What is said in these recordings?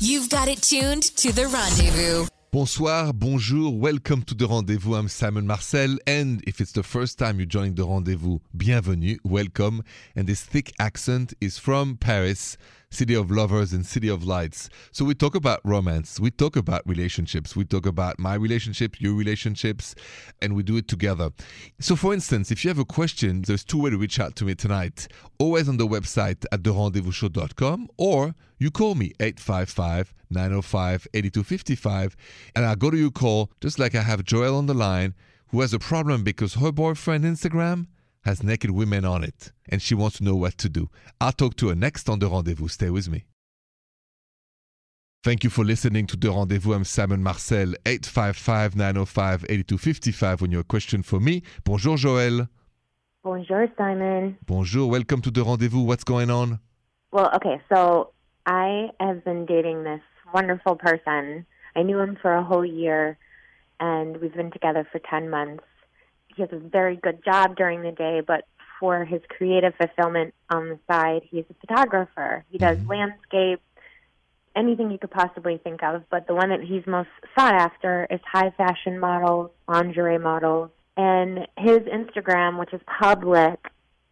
You've got it tuned to the rendezvous. Bonsoir, bonjour, welcome to the rendezvous. I'm Simon Marcel, and if it's the first time you're joining the rendezvous, bienvenue, welcome. And this thick accent is from Paris, city of lovers and city of lights. So we talk about romance, we talk about relationships, we talk about my relationship, your relationships, and we do it together. So, for instance, if you have a question, there's two ways to reach out to me tonight. Always on the website at therendezvousshow.com, or you call me 855 905 8255, and I'll go to your call just like I have Joel on the line who has a problem because her boyfriend Instagram has naked women on it and she wants to know what to do. I'll talk to her next on The Rendezvous. Stay with me. Thank you for listening to The Rendezvous. I'm Simon Marcel, 855 905 8255 when you have a question for me. Bonjour, Joël. Bonjour, Simon. Bonjour. Welcome to The Rendezvous. What's going on? Well, okay, so I have been dating this wonderful person. I knew him for a whole year, and we've been together for 10 months. He has a very good job during the day, but for his creative fulfillment on the side, he's a photographer. He does mm-hmm. landscape, anything you could possibly think of, but the one that he's most sought after is high fashion models, lingerie models, and his Instagram, which is public,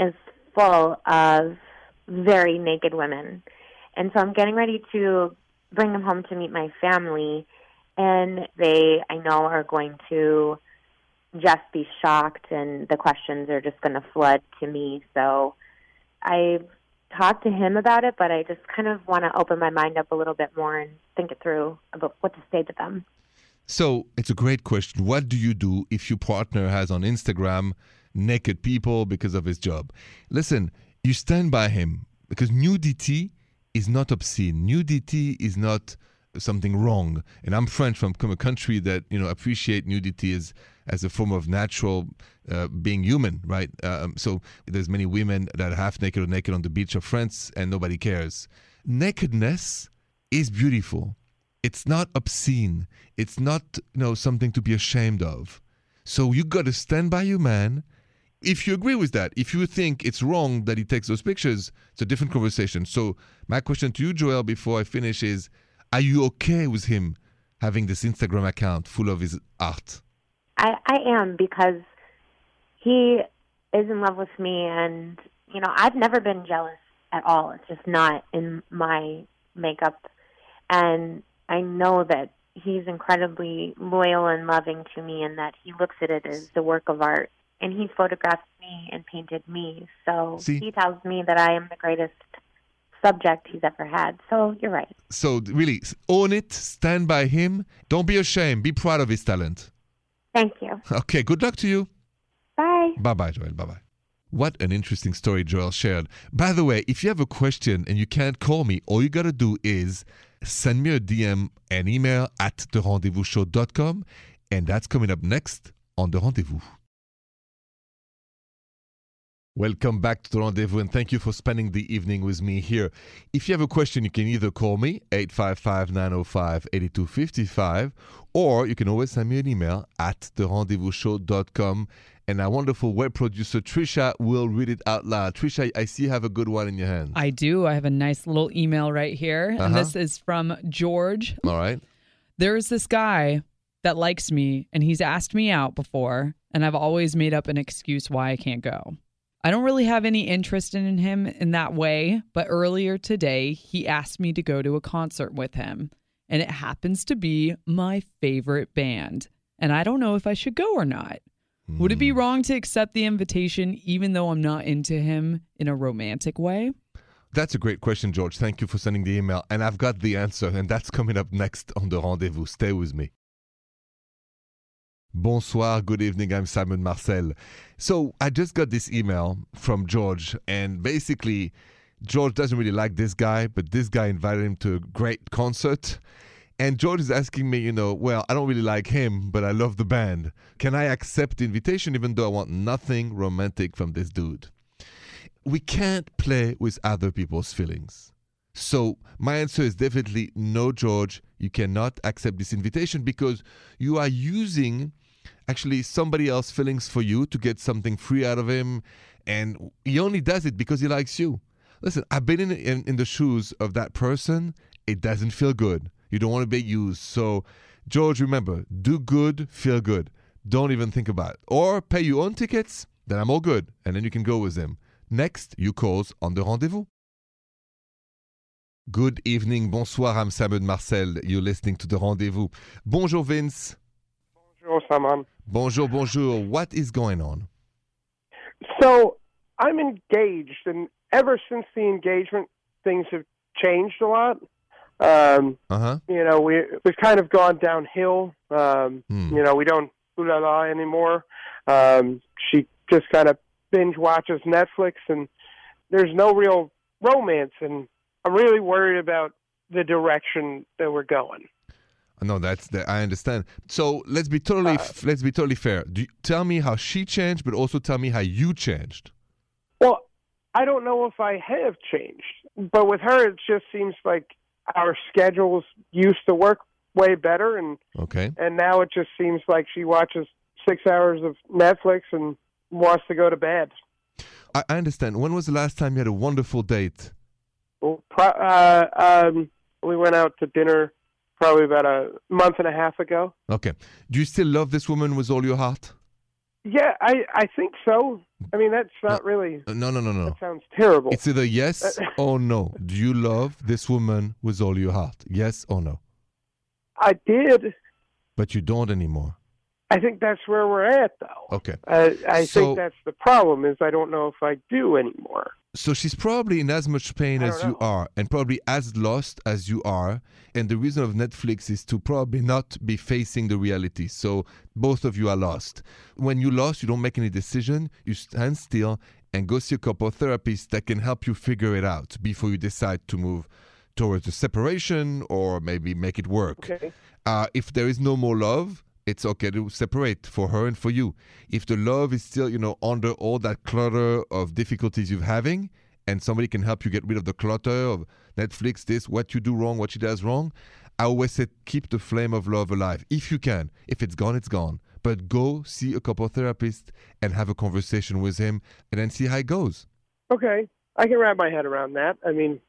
is full of very naked women. And so I'm getting ready to bring them home to meet my family, and they, I know, are going to just be shocked, and the questions are just going to flood to me. So I talked to him about it, but I just kind of want to open my mind up a little bit more and think it through about what to say to them. So it's a great question. What do you do if your partner has on Instagram naked people because of his job? Listen, you stand by him because nudity is not obscene. Nudity is not something wrong. And I'm French from a country that you know appreciate nudity as as a form of natural uh, being human, right? Um, so there's many women that are half naked or naked on the beach of France, and nobody cares. Nakedness is beautiful. It's not obscene. It's not you know something to be ashamed of. So you got to stand by your man. If you agree with that, if you think it's wrong that he takes those pictures, it's a different conversation. So my question to you, Joel, before I finish is are you okay with him having this Instagram account full of his art? I, I am because he is in love with me, and you know I've never been jealous at all. It's just not in my makeup, and I know that he's incredibly loyal and loving to me, and that he looks at it as the work of art. And he photographed me and painted me, so See? he tells me that I am the greatest subject he's ever had. So you're right. So really, own it, stand by him. Don't be ashamed. Be proud of his talent. Thank you. Okay, good luck to you. Bye. Bye bye, Joel. Bye bye. What an interesting story Joel shared. By the way, if you have a question and you can't call me, all you got to do is send me a DM and email at therendezvousshow.com. And that's coming up next on The Rendezvous. Welcome back to the rendezvous and thank you for spending the evening with me here. If you have a question, you can either call me 855 905 8255 or you can always send me an email at therendezvousshow.com and our wonderful web producer Trisha will read it out loud. Trisha, I see you have a good one in your hand. I do. I have a nice little email right here. And Uh-huh. this is from George. All right. There's this guy that likes me, and he's asked me out before, and I've always made up an excuse why I can't go. I don't really have any interest in him in that way, but earlier today, he asked me to go to a concert with him, and it happens to be my favorite band. And I don't know if I should go or not. Would it be hmm. wrong to accept the invitation even though I'm not into him in a romantic way? That's a great question, George. Thank you for sending the email. And I've got the answer, and that's coming up next on the rendezvous. Stay with me. Bonsoir, good evening. I'm Simon Marcel. So I just got this email from George, and basically, George doesn't really like this guy, but this guy invited him to a great concert. And George is asking me, you know, well, I don't really like him, but I love the band. Can I accept the invitation even though I want nothing romantic from this dude? We can't play with other people's feelings. So my answer is definitely no, George. You cannot accept this invitation because you are using actually somebody else feelings for you to get something free out of him, and he only does it because he likes you. Listen, I've been in, in in the shoes of that person, it doesn't feel good. You don't want to be used. So, George, remember, do good, feel good. Don't even think about it. Or pay your own tickets, then I'm all good. And then you can go with him. Next, you calls on the rendezvous. Good evening, bonsoir, I'm Simon Marcel. You're listening to The Rendezvous. Bonjour, Vince. Bonjour, Simon. Bonjour, bonjour. What is going on? So I'm engaged, and ever since the engagement, things have changed a lot. Um, Uh huh. you know, we we've kind of gone downhill. Um, Hmm. You know, we don't ooh la la anymore. Um, she just kind of binge watches Netflix, and there's no real romance. And I'm really worried about the direction that we're going. No, that's the, I understand. So let's be totally f- let's be totally fair. Do you, tell me how she changed, but also tell me how you changed. Well, I don't know if I have changed, but with her, it just seems like our schedules used to work way better, and Okay. and now it just seems like she watches six hours of Netflix and wants to go to bed. I, I understand. When was the last time you had a wonderful date? Well, pro- uh, um, we went out to dinner probably about a month and a half ago. Okay. Do you still love this woman with all your heart? Yeah, I I think so. I mean, that's not really. Uh, No, no, no, no. That sounds terrible. It's either yes or no. Do you love this woman with all your heart? Yes or no? I did. But you don't anymore. I think that's where we're at, though. Okay. I, I So- think that's the problem. Is I don't know if I do anymore. So she's probably in as much pain as don't you are, and probably as lost as you are. And the reason of Netflix is to probably not be facing the reality. So both of you are lost. When you lost, you don't make any decision. You stand still and go see a couple of therapists that can help you figure it out before you decide to move towards a separation or maybe make it work. Okay. Uh, if there is no more love, it's okay to separate for her and for you. If the love is still, you know, under all that clutter of difficulties you're having, and somebody can help you get rid of the clutter of Netflix, this, what you do wrong, what she does wrong, I always say keep the flame of love alive if you can. If it's gone, it's gone. But go see a couple of therapists and have a conversation with him, and then see how it goes. Okay. I can wrap my head around that. I mean,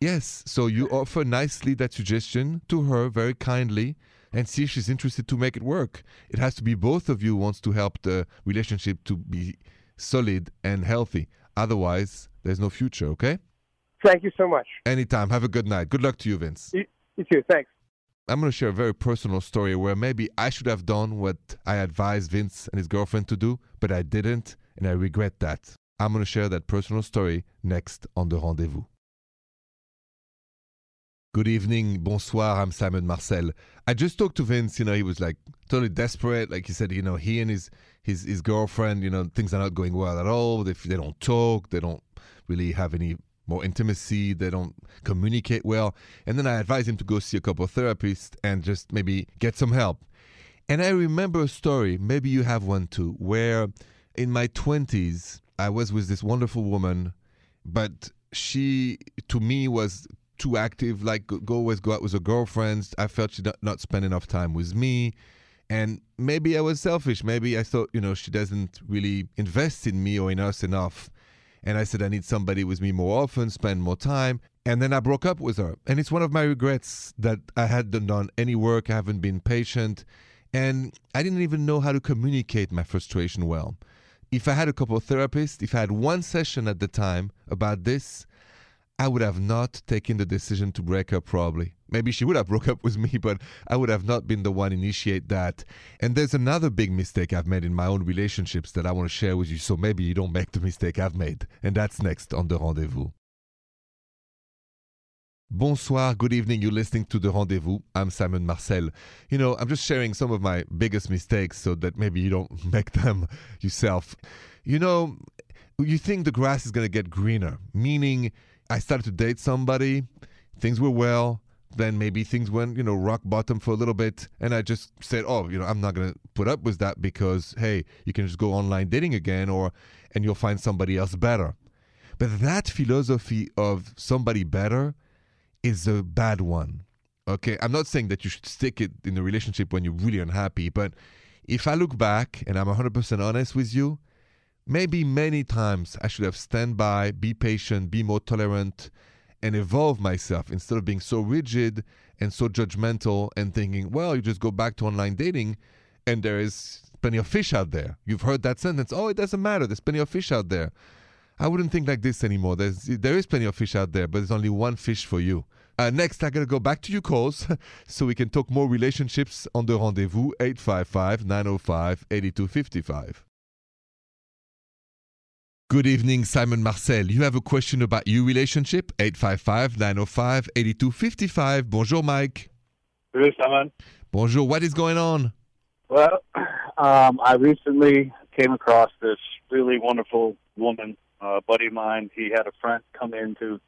Yes, so you offer nicely that suggestion to her very kindly and see if she's interested to make it work. It has to be both of you wants to help the relationship to be solid and healthy. Otherwise, there's no future, okay? thank you so much. Anytime. Have a good night. Good luck to you, Vince. You, you too. Thanks. I'm going to share a very personal story where maybe I should have done what I advised Vince and his girlfriend to do, but I didn't, and I regret that. I'm going to share that personal story next on The Rendezvous. Good evening, bonsoir. I'm Simon Marcel. I just talked to Vince. You know, he was like totally desperate. Like he said, you know, he and his his his girlfriend, you know, things are not going well at all. They they don't talk. They don't really have any more intimacy. They don't communicate well. And then I advised him to go see a couple of therapists and just maybe get some help. And I remember a story. Maybe you have one too, where in my twenties I was with this wonderful woman, but she to me was too active. Like go always go out with her girlfriends. I felt she not, not spend enough time with me, and maybe I was selfish. Maybe I thought you know she doesn't really invest in me or in us enough. And I said I need somebody with me more often, spend more time. And then I broke up with her. And it's one of my regrets that I hadn't done any work. I haven't been patient. And I didn't even know how to communicate my frustration well. If I had a couple of therapists, if I had one session at the time about this, I would have not taken the decision to break up probably. Maybe she would have broke up with me, but I would have not been the one initiate that. And there's another big mistake I've made in my own relationships that I want to share with you so maybe you don't make the mistake I've made. And that's next on the rendezvous. Bonsoir, good evening. You're listening to The Rendezvous. I'm Simon Marcel. You know, I'm just sharing some of my biggest mistakes so that maybe you don't make them yourself. You know, you think the grass is going to get greener, meaning I started to date somebody, things were well, then maybe things went, you know, rock bottom for a little bit, and I just said, "Oh, you know, I'm not going to put up with that because hey, you can just go online dating again or and you'll find somebody else better." But that philosophy of somebody better is a bad one. Okay, I'm not saying that you should stick it in a relationship when you're really unhappy, but if I look back and I'm 100% honest with you, maybe many times I should have stand by, be patient, be more tolerant, and evolve myself instead of being so rigid and so judgmental and thinking, well, you just go back to online dating and there is plenty of fish out there. You've heard that sentence. Oh, it doesn't matter. There's plenty of fish out there. I wouldn't think like this anymore. There's there is plenty of fish out there, but there's only one fish for you. Uh, next, I'm going to go back to you calls so we can talk more relationships on the rendezvous 855 905 8255. Good evening, Simon Marcel. You have a question about your relationship? 855 905 8255. Bonjour, Mike. Hello, Simon. Bonjour. What is going on? Well, um, I recently came across this really wonderful woman, uh, buddy of mine. He had a friend come in to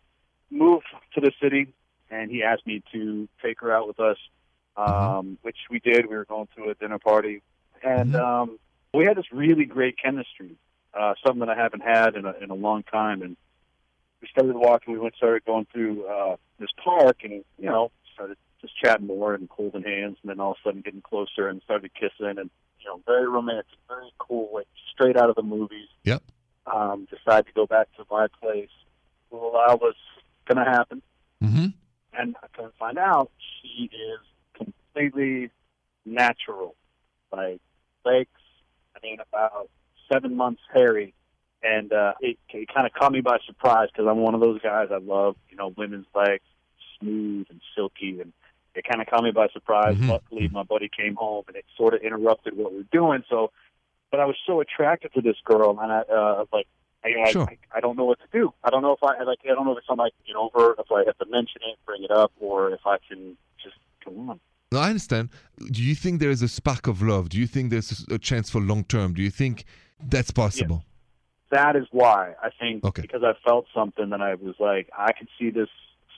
move to the city, and he asked me to take her out with us, um, which we did. We were going to a dinner party, and Mhm. um, we had this really great chemistry, uh, something that I haven't had in a, in a long time. And we started walking. We went started going through uh, this park, and you know, started just chatting more and holding hands, and then all of a sudden getting closer and started kissing, and you know, very romantic, very cool, like straight out of the movies. Yep. Um, decided to go back to my place. Well, that was going to happen, Mm-hmm. and I come to find out she is completely natural, like legs. I mean, about seven months hairy, and uh, it, it kind of caught me by surprise because I'm one of those guys. I love you know women's legs, smooth and silky, and it kind of caught me by surprise. Mhm. Luckily, my buddy came home, and it sort of interrupted what we were doing. So, but I was so attracted to this girl, and I uh, like. I, Sure. I, I don't know what to do. I don't know if I like. I don't know if it's something I can get over. If I have to mention it, bring it up, or if I can just come on. No, I understand. Do you think there is a spark of love? Do you think there's a chance for long term? Do you think that's possible? that is why I think Okay. because I felt something that I was like, I could see this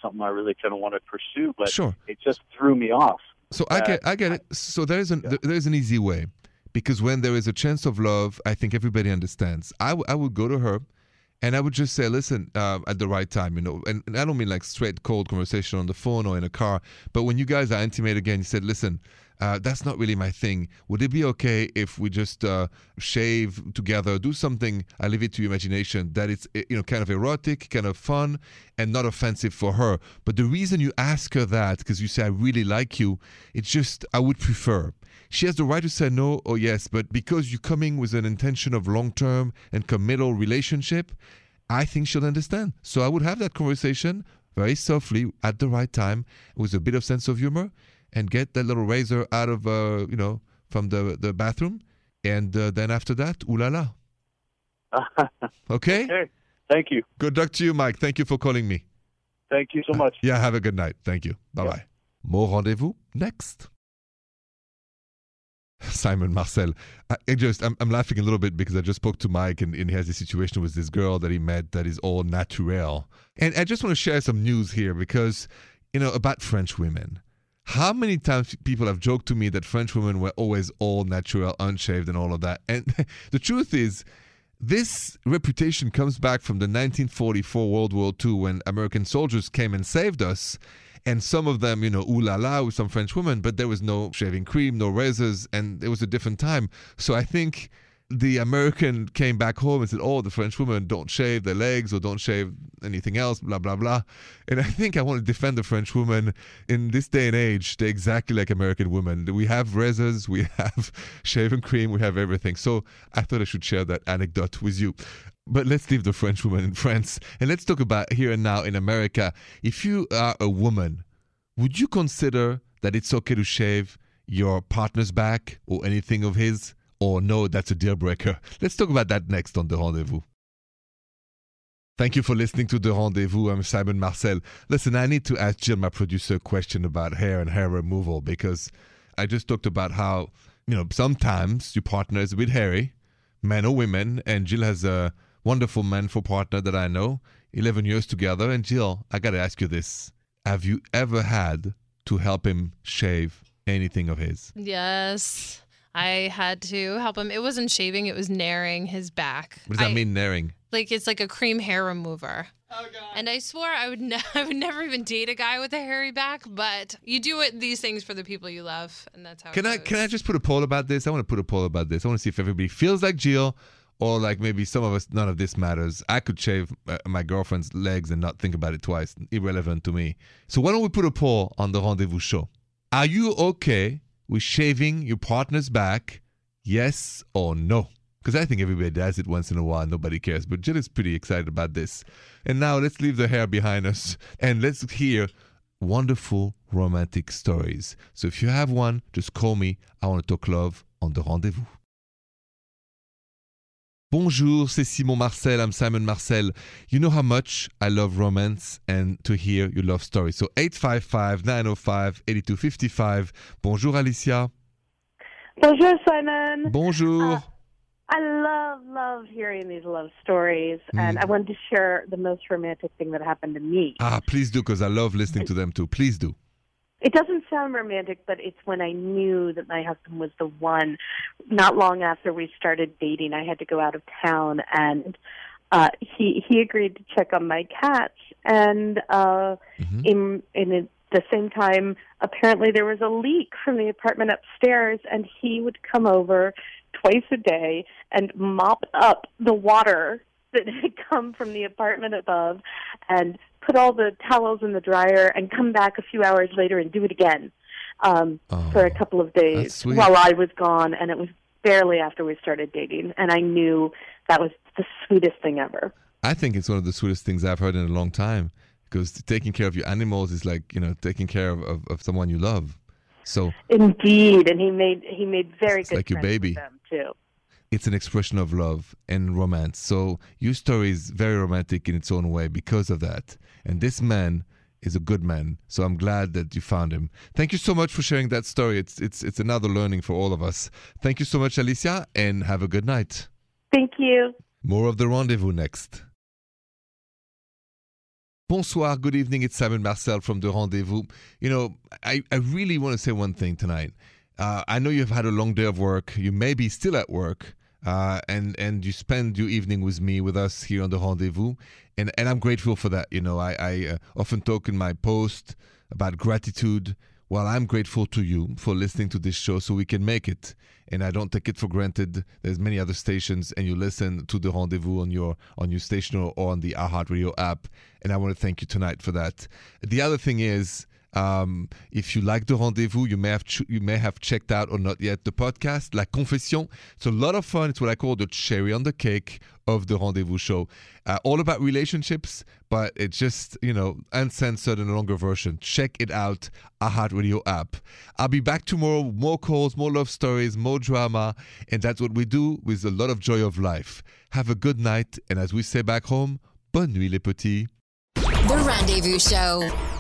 something I really kind of want to pursue, but Sure. it just threw me off. So I get, I get it. So there is an Yeah. there is an easy way, because when there is a chance of love, I think everybody understands. I, w- I would go to her, and I would just say, listen, uh, at the right time, you know, and, and I don't mean like straight cold conversation on the phone or in a car, but when you guys are intimate again, you said, listen. Uh, that's not really my thing. Would it be okay if we just uh, shave together, do something? I leave it to your imagination. That it's eh, you know kind of erotic, kind of fun, and not offensive for her. But the reason you ask her that, because you say I really like you, it's just I would prefer. She has the right to say no or yes, but because you're coming with an intention of long-term and committal relationship, I think she'll understand. So I would have that conversation very softly at the right time with a bit of sense of humor and get that little razor out of uh, you know from the the bathroom and uh, then after that ooh la la okay okay. Thank you. good luck to you mike thank you for calling me Thank you so much. yeah have a good night thank you bye bye more rendezvous next Simon Marcel. I, I just I'm, I'm laughing a little bit because I just spoke to Mike and, and he has a situation with this girl that he met that is all natural. And I just want to share some news here because you know about French women. How many times people have joked to me that French women were always all natural, unshaved, and all of that? And the truth is, this reputation comes back from the 1944 World War II when American soldiers came and saved us. And some of them, you know, ooh la la with some French women, but there was no shaving cream, no razors, and it was a different time. So I think the American came back home and said, "Oh, the French women don't shave their legs or don't shave anything else, blah blah blah." And I think I want to defend the French woman in this day and age. They're exactly like American women. We have razors, we have shaving cream, we have everything. So I thought I should share that anecdote with you. But let's leave the French woman in France and let's talk about here and now in America. If you are a woman, would you consider that it's okay to shave your partner's back or anything of his? Or no, that's a deal breaker. Let's talk about that next on The Rendezvous. Thank you for listening to The Rendezvous. I'm Simon Marcel. Listen, I need to ask Jill, my producer, a question about hair and hair removal because I just talked about how, you know, sometimes your partner is a bit hairy, men or women, and Jill has a wonderful man for partner that I know, 11 years together. And Jill, I got to ask you this Have you ever had to help him shave anything of his? Yes. I had to help him. It wasn't shaving, it was Nairing his back. What does that I- mean, Nairing? Like it's like a cream hair remover. Oh god. And I swore I would ne- I would never even date a guy with a hairy back, but you do it these things for the people you love, and that's how Can it I goes. can I just put a poll about this? I want to put a poll about this. I want to see if everybody feels like Jill or like maybe some of us, none of this matters. I could shave uh, my girlfriend's legs and not think about it twice. Irrelevant to me. So why don't we put a poll on the Rendezvous show? Are you okay with shaving your partner's back? Yes or no? Because I think everybody does it once in a while. Nobody cares. But Jill is pretty excited about this. And now let's leave the hair behind us and let's hear wonderful romantic stories. So if you have one, just call me. I want to talk love on the rendezvous. Bonjour, c'est Simon Marcel. I'm Simon Marcel. You know how much I love romance and to hear your love story. So 855 905 8255. Bonjour, Alicia. Bonjour, Simon. Bonjour. Uh, I love, love hearing these love stories, and I wanted to share the most romantic thing that happened to me. ah, please do, because I love listening to them too. Please do. It doesn't sound romantic, but it's when I knew that my husband was the one. Not long after we started dating, I had to go out of town, and uh, he he agreed to check on my cats. And uh, Mhm. in in the same time, apparently there was a leak from the apartment upstairs, and he would come over twice a day and mop up the water that had come from the apartment above and put all the towels in the dryer and come back a few hours later and do it again um, Oh, for a couple of days while I was gone. And it was barely after we started dating. And I knew that was the sweetest thing ever. I think it's one of the sweetest things I've heard in a long time because taking care of your animals is like, you know, taking care of, of, of someone you love. So Indeed. And he made he made very good like your baby. them too. It's an expression of love and romance. So your story is very romantic in its own way because of that. And this man is a good man. So I'm glad that you found him. Thank you so much for sharing that story. It's it's it's another learning for all of us. Thank you so much, Alicia, and have a good night. Thank you. More of the rendezvous next. Bonsoir, good evening. It's Simon Marcel from The Rendezvous. You know, I, I really want to say one thing tonight. Uh, I know you've had a long day of work. You may be still at work, uh, and and you spend your evening with me, with us here on The Rendezvous, and and I'm grateful for that. You know, I, I uh, often talk in my post about gratitude. Well, I'm grateful to you for listening to this show so we can make it. And I don't take it for granted. There's many other stations and you listen to the rendezvous on your on your station or on the iHeartRadio app. And I want to thank you tonight for that. The other thing is um, if you like the rendezvous, you may have you may have checked out or not yet the podcast La Confession. It's a lot of fun. It's what I call the cherry on the cake of the rendezvous show. Uh, all about relationships, but it's just you know uncensored and a longer version. Check it out, iHeart Radio app. I'll be back tomorrow. More calls, more love stories, more drama, and that's what we do with a lot of joy of life. Have a good night, and as we say back home, bonne nuit les petits. The Rendezvous Show.